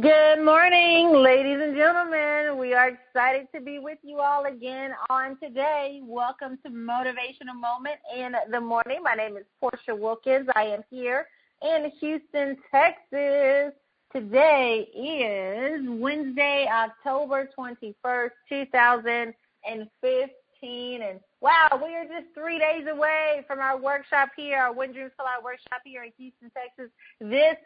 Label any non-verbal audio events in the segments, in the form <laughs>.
Good morning, ladies and gentlemen. We are excited to be with you all again on today. Welcome to Motivational Moment in the Morning. My name is Portia Wilkins. I am here in Houston, Texas. Today is Wednesday, October 21st, 2015. And wow, we are just three days away from our workshop here, our Win Dreams Collide workshop here in Houston, Texas. This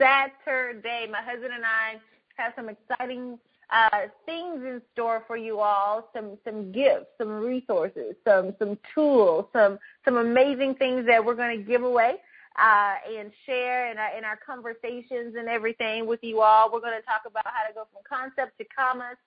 Saturday. My husband and I have some exciting uh, things in store for you all. Some some gifts, some resources, some some tools, some some amazing things that we're going to give away uh, and share in our, in our conversations and everything with you all. We're going to talk about how to go from concept to commerce.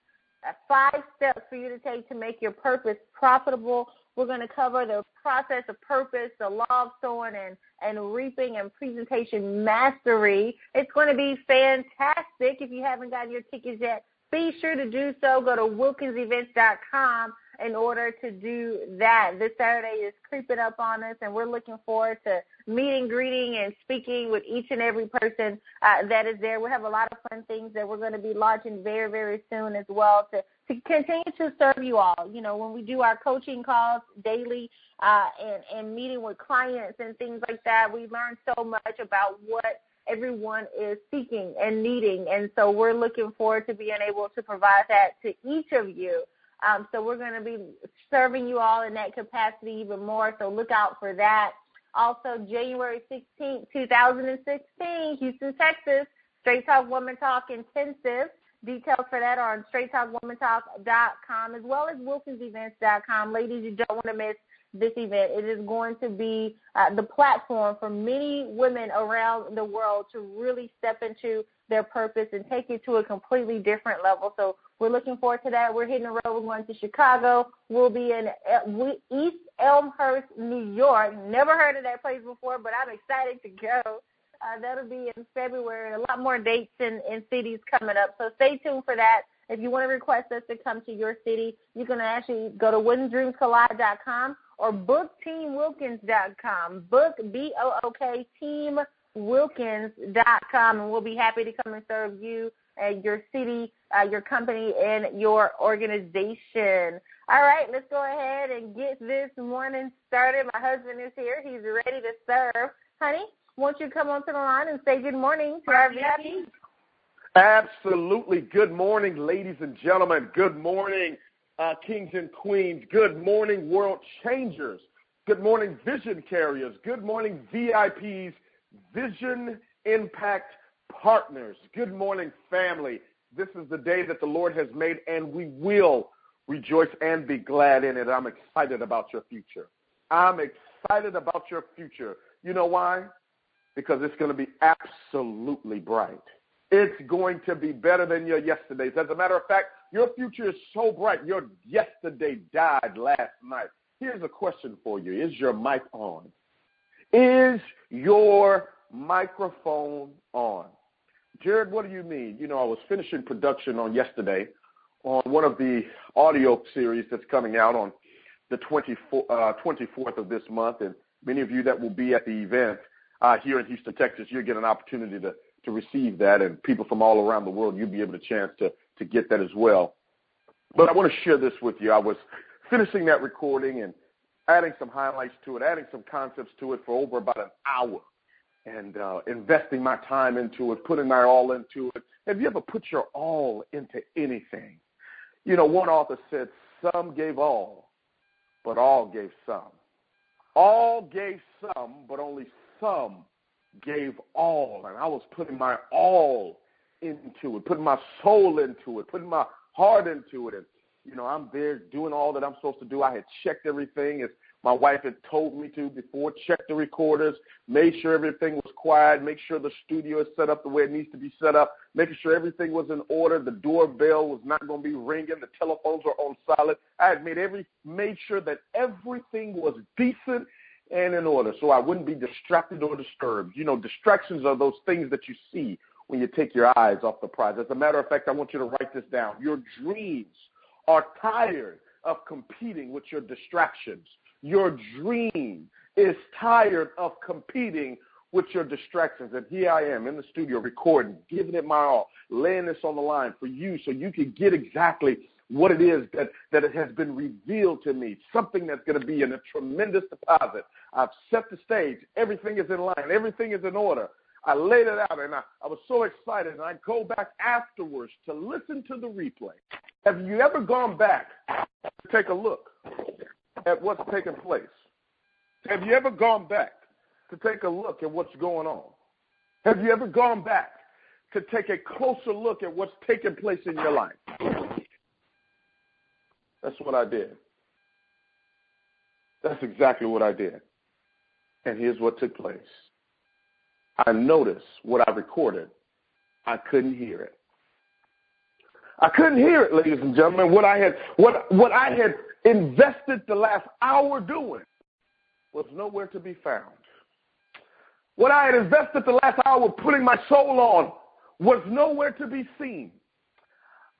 Five steps for you to take to make your purpose profitable. We're going to cover the process of purpose, the law of sowing and, and reaping and presentation mastery. It's going to be fantastic. If you haven't gotten your tickets yet, be sure to do so. Go to wilkinsevents.com in order to do that. This Saturday is creeping up on us, and we're looking forward to meeting, greeting, and speaking with each and every person uh, that is there. We have a lot of fun things that we're going to be launching very, very soon as well to, to continue to serve you all. You know, when we do our coaching calls daily uh, and, and meeting with clients and things like that, we learn so much about what everyone is seeking and needing. And so we're looking forward to being able to provide that to each of you. Um, so we're going to be serving you all in that capacity even more. So look out for that. Also, January 16th, 2016, Houston, Texas, Straight Talk Woman Talk Intensive. Details for that are on straighttalkwomantalk.com as well as wilkinsevents.com. Ladies, you don't want to miss this event. It is going to be uh, the platform for many women around the world to really step into their purpose and take it to a completely different level. So we're looking forward to that. We're hitting the road. We're going to Chicago. We'll be in uh, East Elmhurst, New York. Never heard of that place before, but I'm excited to go. Uh, that'll be in February. A lot more dates and, and cities coming up. So stay tuned for that. If you want to request us to come to your city, you can actually go to WinDreamsCollide.com or bookteamwilkins.com. Book, B-O-O-K, teamwilkins.com, and we'll be happy to come and serve you, uh, your city, uh, your company, and your organization. All right, let's go ahead and get this morning started. My husband is here. He's ready to serve. Honey, won't you come onto the line and say good morning to our VIP? Absolutely. Good morning, ladies and gentlemen. Good morning, uh, kings and queens. Good morning, world changers. Good morning, vision carriers. Good morning, VIPs, vision impact partners. Good morning, family. This is the day that the Lord has made, and we will rejoice and be glad in it. I'm excited about your future. I'm excited about your future. You know why? Because it's going to be absolutely bright. It's going to be better than your yesterdays. As a matter of fact, your future is so bright. Your yesterday died last night. Here's a question for you Is your mic on? Is your microphone on? Jared, what do you mean? You know, I was finishing production on yesterday on one of the audio series that's coming out on the 24, uh, 24th of this month. And many of you that will be at the event uh, here in Houston, Texas, you'll get an opportunity to to receive that, and people from all around the world, you'll be able to chance to to get that as well. But I want to share this with you. I was finishing that recording and adding some highlights to it, adding some concepts to it for over about an hour, and uh, investing my time into it, putting my all into it. Have you ever put your all into anything? You know, one author said, "Some gave all, but all gave some. All gave some, but only some gave all, and I was putting my all into it, putting my soul into it, putting my heart into it. And, you know, I'm there doing all that I'm supposed to do. I had checked everything as my wife had told me to before, checked the recorders, made sure everything was quiet, make sure the studio is set up the way it needs to be set up, making sure everything was in order, the doorbell was not going to be ringing, the telephones were on silent. I had made every made sure that everything was decent and in order so I wouldn't be distracted or disturbed. You know, distractions are those things that you see when you take your eyes off the prize. As a matter of fact, I want you to write this down. Your dreams are tired of competing with your distractions. Your dream is tired of competing with your distractions. And here I am in the studio recording, giving it my all, laying this on the line for you so you can get exactly what it is that, that it has been revealed to me, something that's going to be in a tremendous deposit. I've set the stage. Everything is in line. Everything is in order. I laid it out and I, I was so excited. And I go back afterwards to listen to the replay. Have you ever gone back to take a look at what's taking place? Have you ever gone back to take a look at what's going on? Have you ever gone back to take a closer look at what's taking place in your life? That's what I did. That's exactly what I did. And here's what took place. I noticed what I recorded. I couldn't hear it. I couldn't hear it, ladies and gentlemen. What I had what what I had invested the last hour doing was nowhere to be found. What I had invested the last hour putting my soul on was nowhere to be seen.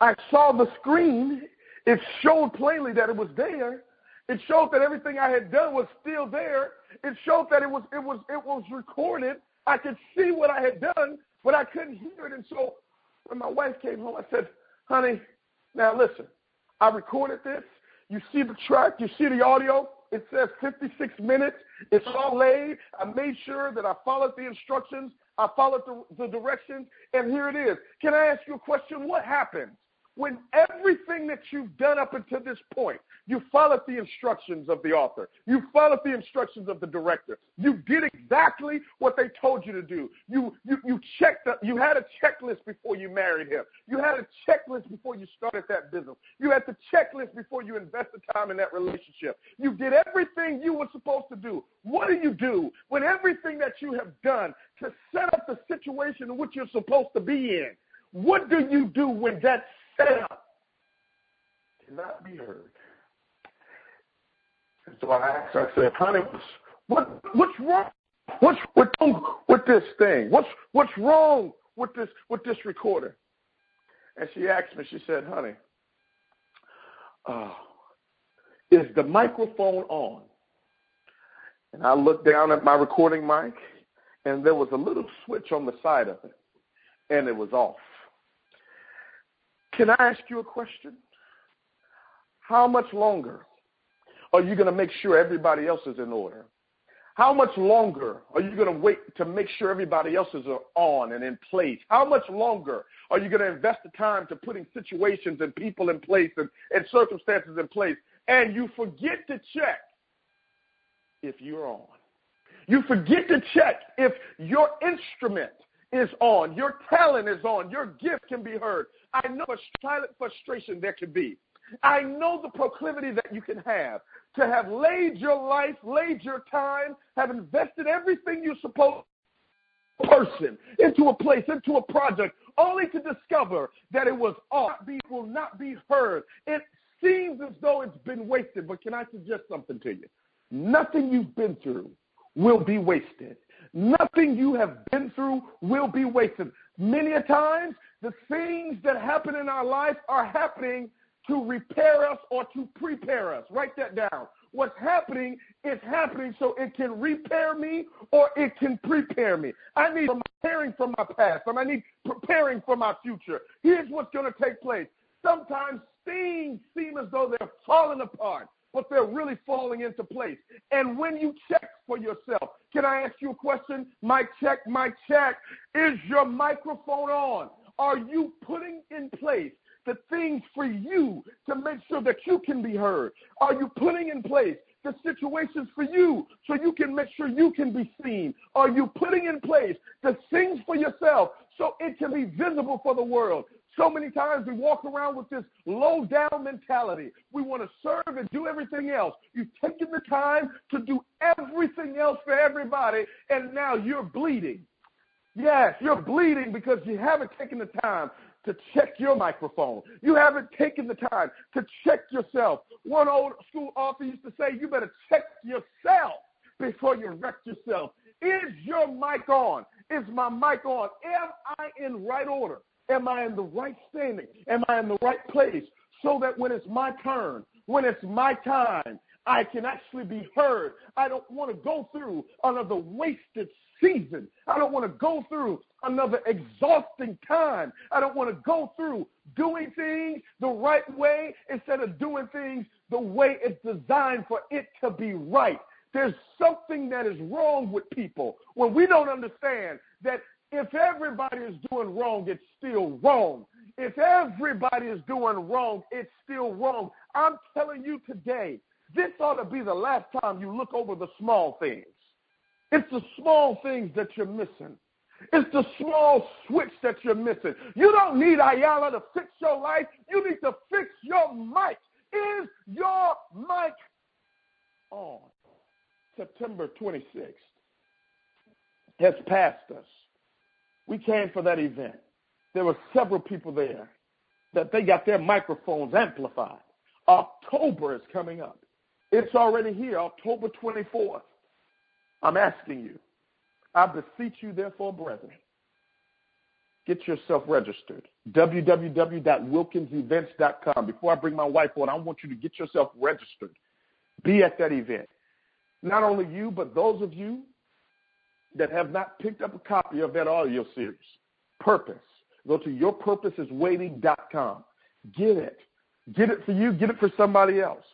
I saw the screen it showed plainly that it was there. It showed that everything I had done was still there. It showed that it was it was it was recorded. I could see what I had done, but I couldn't hear it. And so when my wife came home, I said, "Honey, now listen. I recorded this. You see the track. You see the audio. It says 56 minutes. It's all laid. I made sure that I followed the instructions. I followed the, the directions, and here it is. Can I ask you a question? What happens when everything that you've done up until this point, you followed the instructions of the author, you followed the instructions of the director, you did exactly what they told you to do. You you you checked the, you had a checklist before you married him. You had a checklist before you started that business. You had the checklist before you invested time in that relationship. You did everything you were supposed to do. What do you do when everything that you have done to set up the situation in which you're supposed to be in? What do you do when that setup cannot be heard. And so I asked her, I said, honey, what, what's wrong? What's wrong with this thing? What's, what's wrong with this, with this recorder? And she asked me, she said, honey, uh, is the microphone on? And I looked down at my recording mic, and there was a little switch on the side of it, and it was off. Can I ask you a question? How much longer are you going to make sure everybody else is in order? How much longer are you going to wait to make sure everybody else is on and in place? How much longer are you going to invest the time to putting situations and people in place and, and circumstances in place? And you forget to check if you're on. You forget to check if your instrument is on, your talent is on, your gift can be heard. I know the silent frustration there can be. I know the proclivity that you can have to have laid your life, laid your time, have invested everything you're supposed person into a place, into a project, only to discover that it was off, be, will not be heard. It seems as though it's been wasted, but can I suggest something to you? Nothing you've been through will be wasted. Nothing you have been through will be wasted. Many a times, the things that happen in our life are happening to repair us or to prepare us. Write that down. What's happening is happening so it can repair me or it can prepare me. I need preparing for my past and I need preparing for my future. Here's what's going to take place. Sometimes things seem as though they're falling apart but they're really falling into place. And when you check for yourself, can I ask you a question? Mic check, mic check. Is your microphone on? Are you putting in place the things for you to make sure that you can be heard? Are you putting in place the situations for you so you can make sure you can be seen? Are you putting in place the things for yourself so it can be visible for the world? So many times we walk around with this low down mentality. We want to serve and do everything else. You've taken the time to do everything else for everybody, and now you're bleeding. Yes, you're bleeding because you haven't taken the time to check your microphone. You haven't taken the time to check yourself. One old school author used to say, you better check yourself before you wreck yourself. Is your mic on? Is my mic on? Am I in right order? Am I in the right standing? Am I in the right place? So that when it's my turn, when it's my time, I can actually be heard. I don't want to go through another wasted season. I don't want to go through another exhausting time. I don't want to go through doing things the right way instead of doing things the way it's designed for it to be right. There's something that is wrong with people when we don't understand that if everybody is doing wrong, it's still wrong. If everybody is doing wrong, it's still wrong. I'm telling you today, this ought to be the last time you look over the small things. It's the small things that you're missing. It's the small switch that you're missing. You don't need Iyanla to fix your life. You need to fix your mic. Is your mic on? September 26th has passed us. We came for that event. There were several people there that they got their microphones amplified. October is coming up. It's already here, October 24th. I'm asking you, I beseech you, therefore, brethren, get yourself registered. www.wilkinsevents.com. Before I bring my wife on, I want you to get yourself registered. Be at that event. Not only you, but those of you that have not picked up a copy of that audio series, Purpose. Go to yourpurposeiswaiting.com. Get it. Get it for you. Get it for somebody else.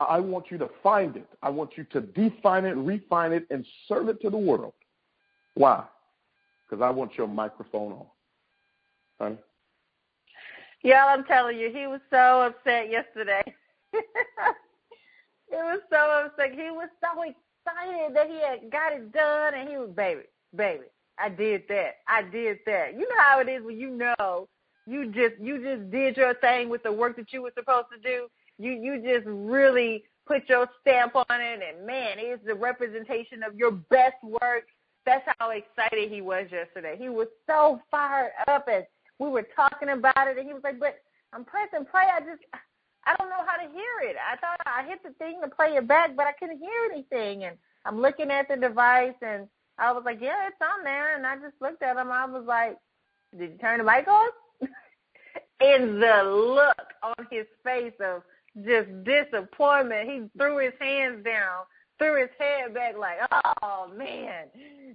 I want you to find it. I want you to define it, refine it, and serve it to the world. Why? Because I want your microphone on. Honey? Y'all, I'm telling you, he was so upset yesterday. <laughs> he was so upset. He was so excited that he had got it done, and he was, baby, baby, I did that. I did that. You know how it is when you know you just you just did your thing with the work that you were supposed to do. You you just really put your stamp on it, and man, it's the representation of your best work. That's how excited he was yesterday. He was so fired up, and we were talking about it, and he was like, "But I'm pressing play. I just I don't know how to hear it. I thought I hit the thing to play it back, but I couldn't hear anything." And I'm looking at the device, and I was like, "Yeah, it's on there." And I just looked at him. I was like, "Did you turn the mic on?" <laughs> and the look on his face of just disappointment, he threw his hands down, threw his head back like, "Oh man,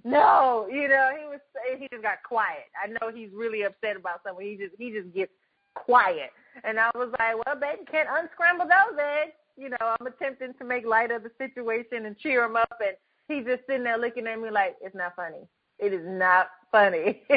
no!" You know, he was he just got quiet. I know he's really upset about something. He just he just gets quiet, and I was like, "Well, baby, can't unscramble those eggs." You know, I'm attempting to make light of the situation and cheer him up, and he's just sitting there looking at me like, "It's not funny. It is not funny." <laughs>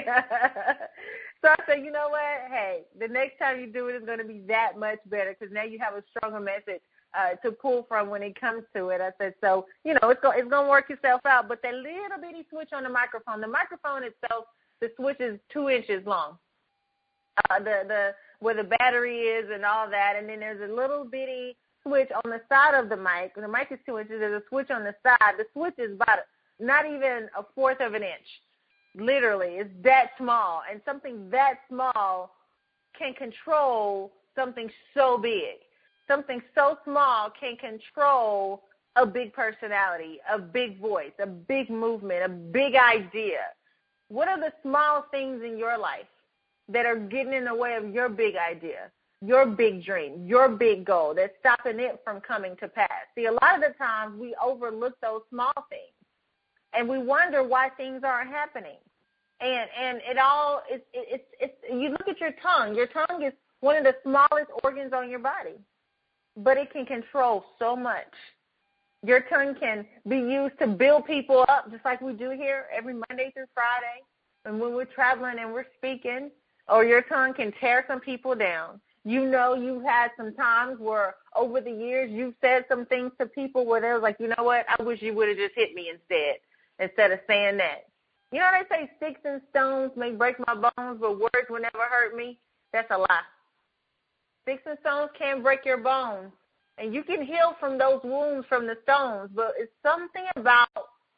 So I said, you know what? Hey, the next time you do it is going to be that much better because now you have a stronger message uh, to pull from when it comes to it. I said, so you know, it's going it's going to work itself out. But that little bitty switch on the microphone, the microphone itself, the switch is two inches long. Uh, the the where the battery is and all that, and then there's a little bitty switch on the side of the mic. The mic is two inches. There's a switch on the side. The switch is about not even a fourth of an inch Literally, it's that small, and something that small can control something so big. Something so small can control a big personality, a big voice, a big movement, a big idea. What are the small things in your life that are getting in the way of your big idea, your big dream, your big goal that's stopping it from coming to pass? See, a lot of the times we overlook those small things and we wonder why things aren't happening. And and it all it's it's it's you look at your tongue. Your tongue is one of the smallest organs on your body, but it can control so much. Your tongue can be used to build people up, just like we do here every Monday through Friday. And when we're traveling and we're speaking, or your tongue can tear some people down. You know, you've had some times where over the years you've said some things to people where they're like, you know what, I wish you would have just hit me instead instead of saying that. You know they say sticks and stones may break my bones, but words will never hurt me. That's a lie. Sticks and stones can't break your bones, and you can heal from those wounds from the stones. But it's something about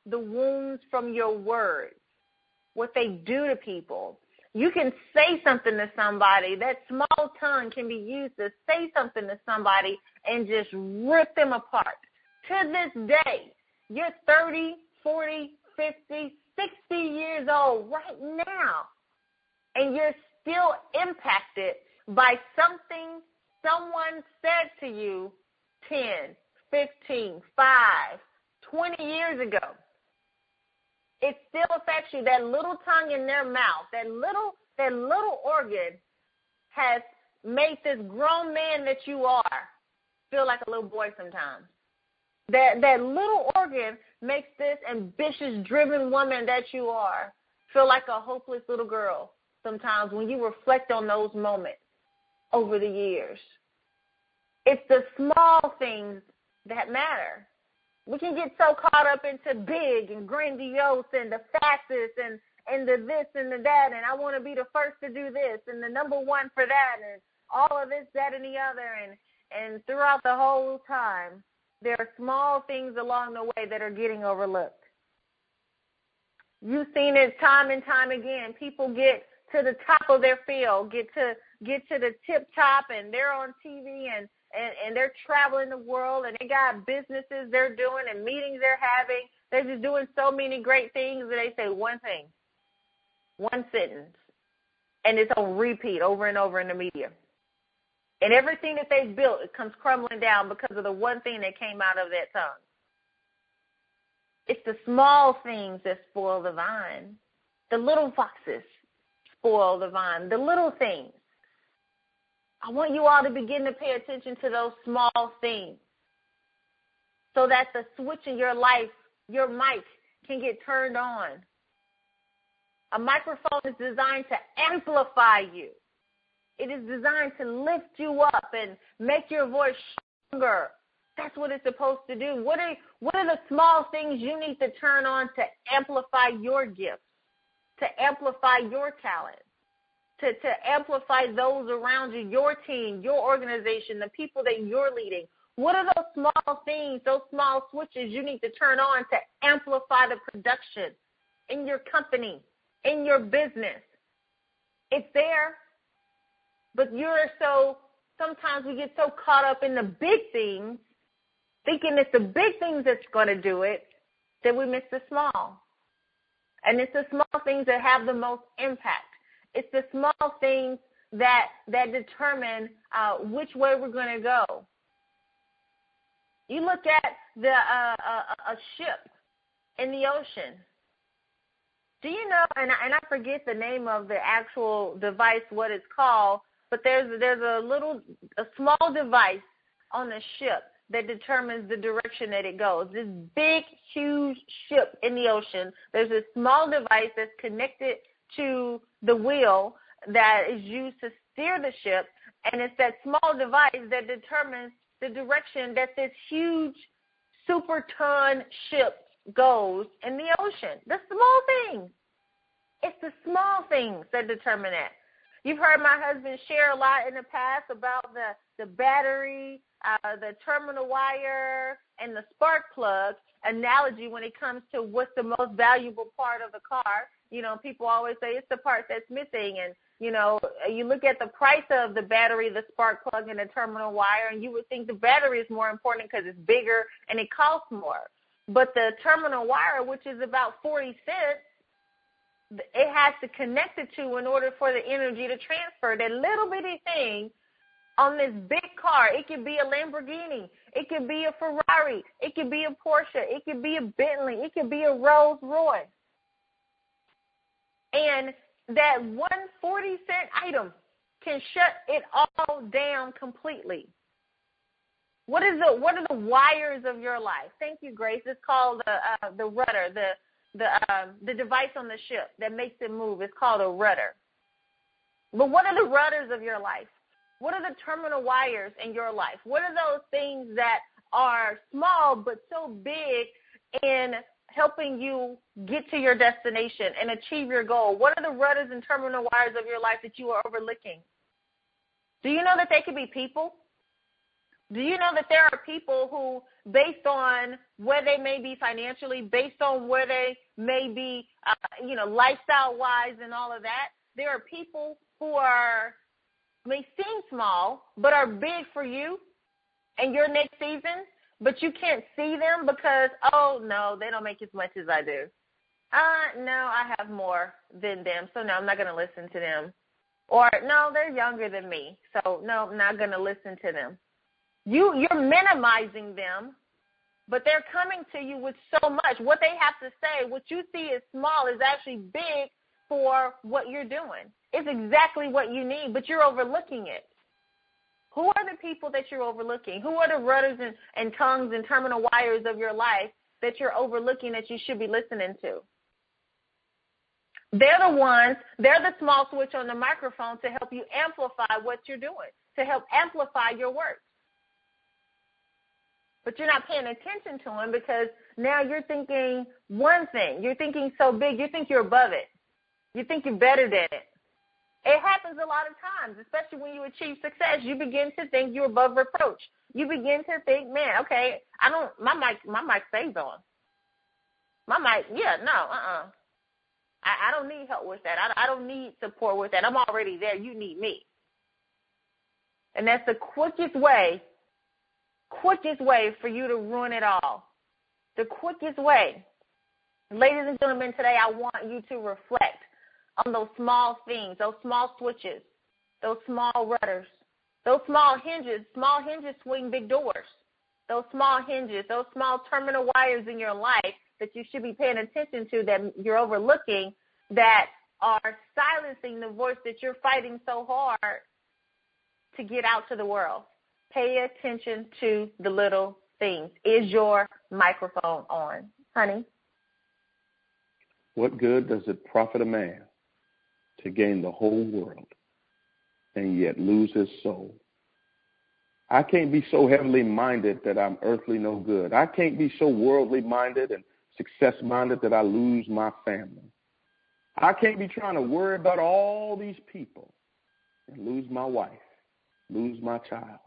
the wounds from your words, what they do to people. You can say something to somebody. That small tongue can be used to say something to somebody and just rip them apart. To this day, you're 30, 40, 50, 60 years old right now, and you're still impacted by something someone said to you 10, 15, 5, 20 years ago, it still affects you. That little tongue in their mouth, that little that little organ has made this grown man that you are feel like a little boy sometimes. That that little organ makes this ambitious, driven woman that you are feel like a hopeless little girl sometimes when you reflect on those moments over the years. It's the small things that matter. We can get so caught up into big and grandiose and the fastest and and the this and the that and I want to be the first to do this and the number one for that and all of this, that, and the other and and throughout the whole time, there are small things along the way that are getting overlooked. You've seen it time and time again. People get to the top of their field, get to get to the tip top, and they're on TV and and, and they're traveling the world and they got businesses they're doing and meetings they're having. They're just doing so many great things that they say one thing, one sentence, and it's on repeat over and over in the media. And everything that they've built it comes crumbling down because of the one thing that came out of that tongue. It's the small things that spoil the vine. The little foxes spoil the vine. The little things. I want you all to begin to pay attention to those small things so that the switch in your life, your mic, can get turned on. A microphone is designed to amplify you. It is designed to lift you up and make your voice stronger. That's what it's supposed to do. What are what are the small things you need to turn on to amplify your gifts, to amplify your talent, to, to amplify those around you, your team, your organization, the people that you're leading? What are those small things, those small switches you need to turn on to amplify the production in your company, in your business? It's there. But you're so, sometimes we get so caught up in the big things, thinking it's the big things that's going to do it, that we miss the small. And it's the small things that have the most impact. It's the small things that that determine uh, which way we're going to go. You look at the uh, a, a ship in the ocean. Do you know? And I, and I forget the name of the actual device, what it's called, but there's there's a little a small device on the ship that determines the direction that it goes. This big, huge ship in the ocean, there's a small device that's connected to the wheel that is used to steer the ship, and it's that small device that determines the direction that this huge super ton ship goes in the ocean. The small things. It's the small things that determine that. You've heard my husband share a lot in the past about the the battery, uh, the terminal wire, and the spark plug analogy when it comes to what's the most valuable part of the car. You know, people always say it's the part that's missing, and you know, you look at the price of the battery, the spark plug, and the terminal wire, and you would think the battery is more important because it's bigger and it costs more. But the terminal wire, which is about 40 cents, it has to connect it to in order for the energy to transfer. That little bitty thing on this big car, it could be a Lamborghini, it could be a Ferrari, it could be a Porsche, it could be a Bentley, it could be a Rolls Royce. And that one 40 cent item can shut it all down completely. What is the what are the wires of your life? Thank you, Grace. It's called the uh, the rudder, the the um, the device on the ship that makes it move. It's called a rudder. But what are the rudders of your life? What are the terminal wires in your life? What are those things that are small but so big in helping you get to your destination and achieve your goal? What are the rudders and terminal wires of your life that you are overlooking? Do you know that they could be people? Do you know that there are people who, based on where they may be financially, based on where they may be, uh, you know, lifestyle wise and all of that, there are people who are, may seem small, but are big for you and your next season, but you can't see them because, oh, no, they don't make as much as I do. Uh, no, I have more than them, so no, I'm not going to listen to them. Or, no, they're younger than me, so no, I'm not going to listen to them. You you're minimizing them but they're coming to you with so much. What they have to say, what you see as small, is actually big for what you're doing. It's exactly what you need, but you're overlooking it. Who are the people that you're overlooking? Who are the rudders and, and tongues and terminal wires of your life that you're overlooking that you should be listening to? They're the ones, they're the small switch on the microphone to help you amplify what you're doing, to help amplify your work. But you're not paying attention to them because now you're thinking one thing. You're thinking so big, you think you're above it. You think you're better than it. It happens a lot of times, especially when you achieve success. You begin to think you're above reproach. You begin to think, man, okay, I don't, my mic, my mic stays on. My mic, yeah, no, uh-uh. I, I don't need help with that. I, I don't need support with that. I'm already there. You need me. And that's the quickest way, quickest way for you to ruin it all. The quickest way. Ladies and gentlemen, today I want you to reflect on those small things, those small switches, those small rudders, those small hinges. Small hinges swing big doors. Those small hinges, those small terminal wires in your life that you should be paying attention to that you're overlooking that are silencing the voice that you're fighting so hard to get out to the world. Pay attention to the little things. Is your microphone on, honey? What good does it profit a man to gain the whole world and yet lose his soul? I can't be so heavenly minded that I'm earthly no good. I can't be so worldly minded and success minded that I lose my family. I can't be trying to worry about all these people and lose my wife, lose my child.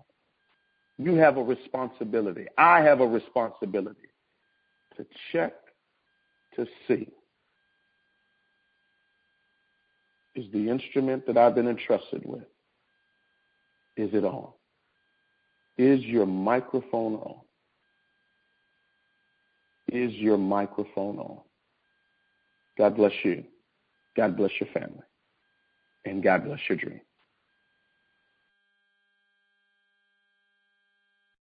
You have a responsibility. I have a responsibility to check to see is the instrument that I've been entrusted with, is it on? Is your microphone on? Is your microphone on? God bless you. God bless your family. And God bless your dream.